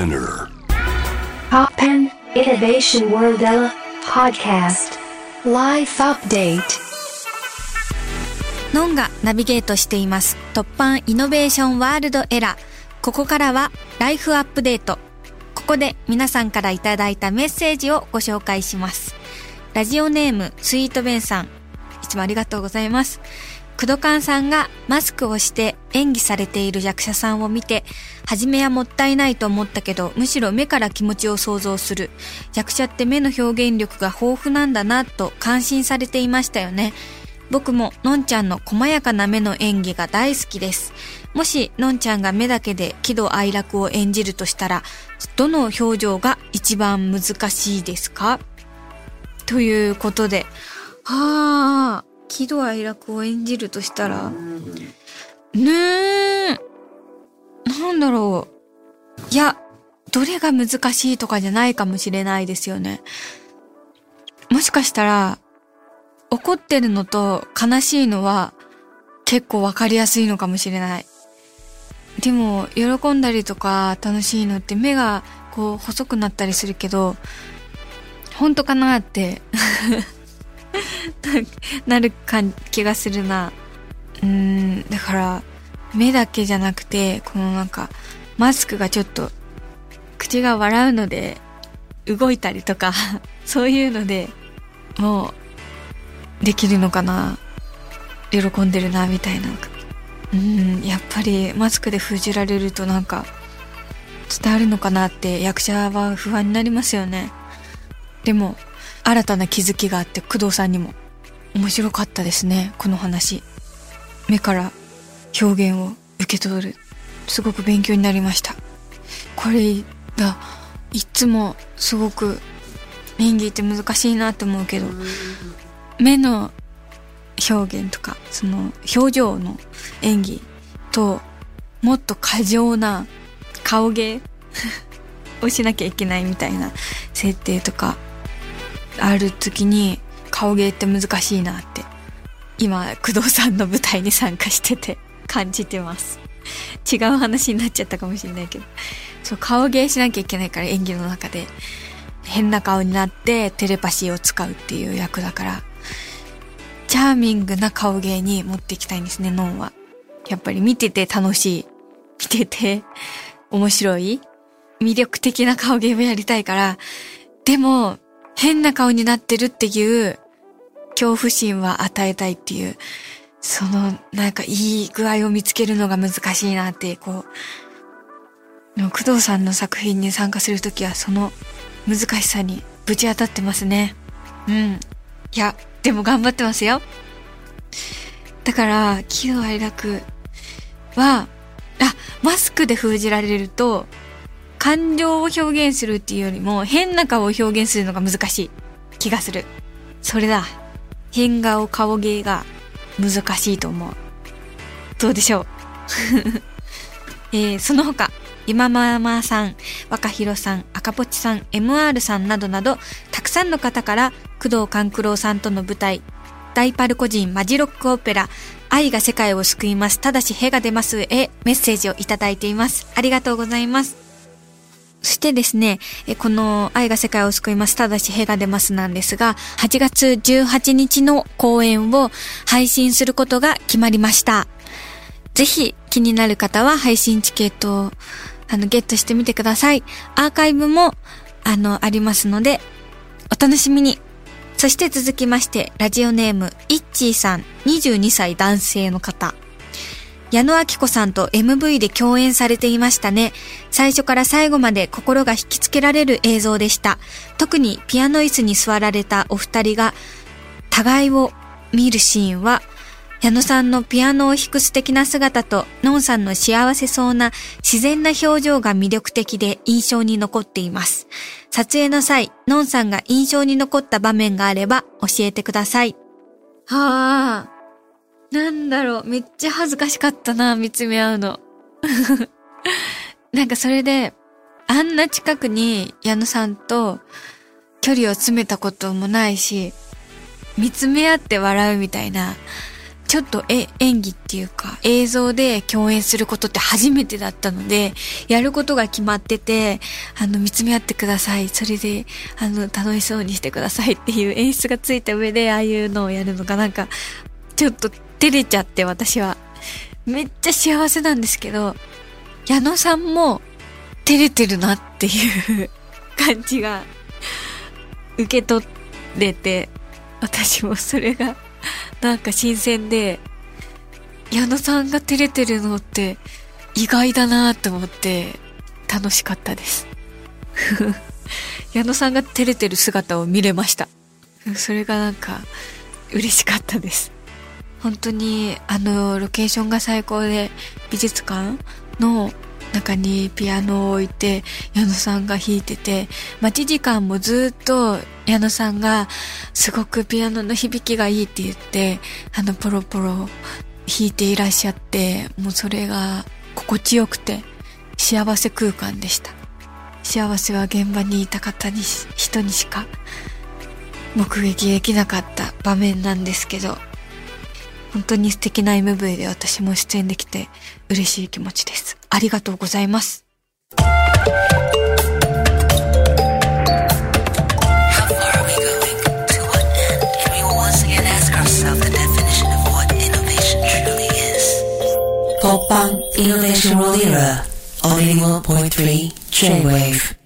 Spinner. Poppen Innovation World Podcast Life Update ノンがナビゲートしています突版イノベーションワールドエラー。ここからはライフアップデート。ここで皆さんからいただいたメッセージをご紹介します。ラジオネームスイートベンさん。いつもありがとうございます。クドカンさんがマスクをして演技されている役者さんを見て、初めはもったいないと思ったけど、むしろ目から気持ちを想像する。役者って目の表現力が豊富なんだなと感心されていましたよね。僕ものんちゃんの細やかな目の演技が大好きです。もしのんちゃんが目だけで喜怒哀楽を演じるとしたら、どの表情が一番難しいですか？ということで、はあ、喜怒哀楽を演じるとしたら、ねえ、なんだろう。いや、どれが難しいとかじゃないかもしれないですよね。もしかしたら、怒ってるのと悲しいのは結構わかりやすいのかもしれない。でも、喜んだりとか楽しいのって目がこう細くなったりするけど、本当かなって なる感気がするな。うん、だから、目だけじゃなくて、このなんか、マスクがちょっと、口が笑うので、動いたりとか、そういうので、もう、できるのかな。喜んでるな、みたいな。うん、やっぱりマスクで封じられるとなんか、伝わるのかなって役者は不安になりますよね。でも、新たな気づきがあって工藤さんにも面白かったですね、この話。目から表現を受け取る。すごく勉強になりました。これが、いつもすごく演技って難しいなって思うけど、目の表現とか、その表情の演技と、もっと過剰な顔芸 をしなきゃいけないみたいな設定とか、ある時に顔芸って難しいなって、今、工藤さんの舞台に参加してて感じてます。違う話になっちゃったかもしれないけど。そう、顔芸しなきゃいけないから演技の中で。変な顔になってテレパシーを使うっていう役だから、チャーミングな顔芸に持っていきたいんですね、ノンは。やっぱり見てて楽しい。見てて面白い。魅力的な顔芸をやりたいから、でも、変な顔になってるっていう恐怖心は与えたいっていう、その、なんかいい具合を見つけるのが難しいなって、こう、でも工藤さんの作品に参加するときはその難しさにぶち当たってますね。うん。いや、でも頑張ってますよ。だから、喜怒哀楽は、あ、マスクで封じられると、感情を表現するっていうよりも、変な顔を表現するのが難しい気がする。それだ。変顔顔芸が難しいと思う。どうでしょう？えー、その他、今ままさん、若弘さん、赤ポチさん、MR さんなどなど、たくさんの方から、工藤官九郎さんとの舞台、大パルコ人マジロックオペラ、愛が世界を救います。ただし、へが出ますへメッセージをいただいています。ありがとうございます。そしてですね、この愛が世界を救います。ただし、へが出ますなんですが、8月18日の公演を配信することが決まりました。ぜひ気になる方は配信チケットをあのゲットしてみてください。アーカイブもあのありますので、お楽しみに。そして続きまして、ラジオネーム、イッチーさん、22歳男性の方。矢野明子さんと MV で共演されていましたね。最初から最後まで心が引きつけられる映像でした。特にピアノ椅子に座られたお二人が互いを見るシーンは、矢野さんのピアノを弾く素敵な姿と、ノンさんの幸せそうな自然な表情が魅力的で印象に残っています。撮影の際、ノンさんが印象に残った場面があれば教えてください。はあ、なんだろう、めっちゃ恥ずかしかったな、見つめ合うの。なんかそれで、あんな近くに矢野さんと距離を詰めたこともないし、見つめ合って笑うみたいな、ちょっとえ演技っていうか映像で共演することって初めてだったので、やることが決まってて、あの、見つめ合ってください。それで、あの、楽しそうにしてくださいっていう演出がついた上で、ああいうのをやるのがなんか、ちょっと照れちゃって私は。めっちゃ幸せなんですけど、矢野さんも照れてるなっていう 感じが受け取れて、私もそれがなんか新鮮で、矢野さんが照れてるのって意外だなと思って楽しかったです。矢野さんが照れてる姿を見れました。それがなんか嬉しかったです。本当にあのロケーションが最高で美術館の中にピアノを置いて矢野さんが弾いてて待ち時間もずっと矢野さんがすごくピアノの響きがいいって言ってあのポロポロ弾いていらっしゃってもうそれが心地よくて幸せ空間でした。幸せは現場にいた方に人にしか目撃できなかった場面なんですけど本当に素敵な MV で私も出演できて嬉しい気持ちです。ありがとうございます。ポッパンイノベーションローリーラー on 81.3 J-Wave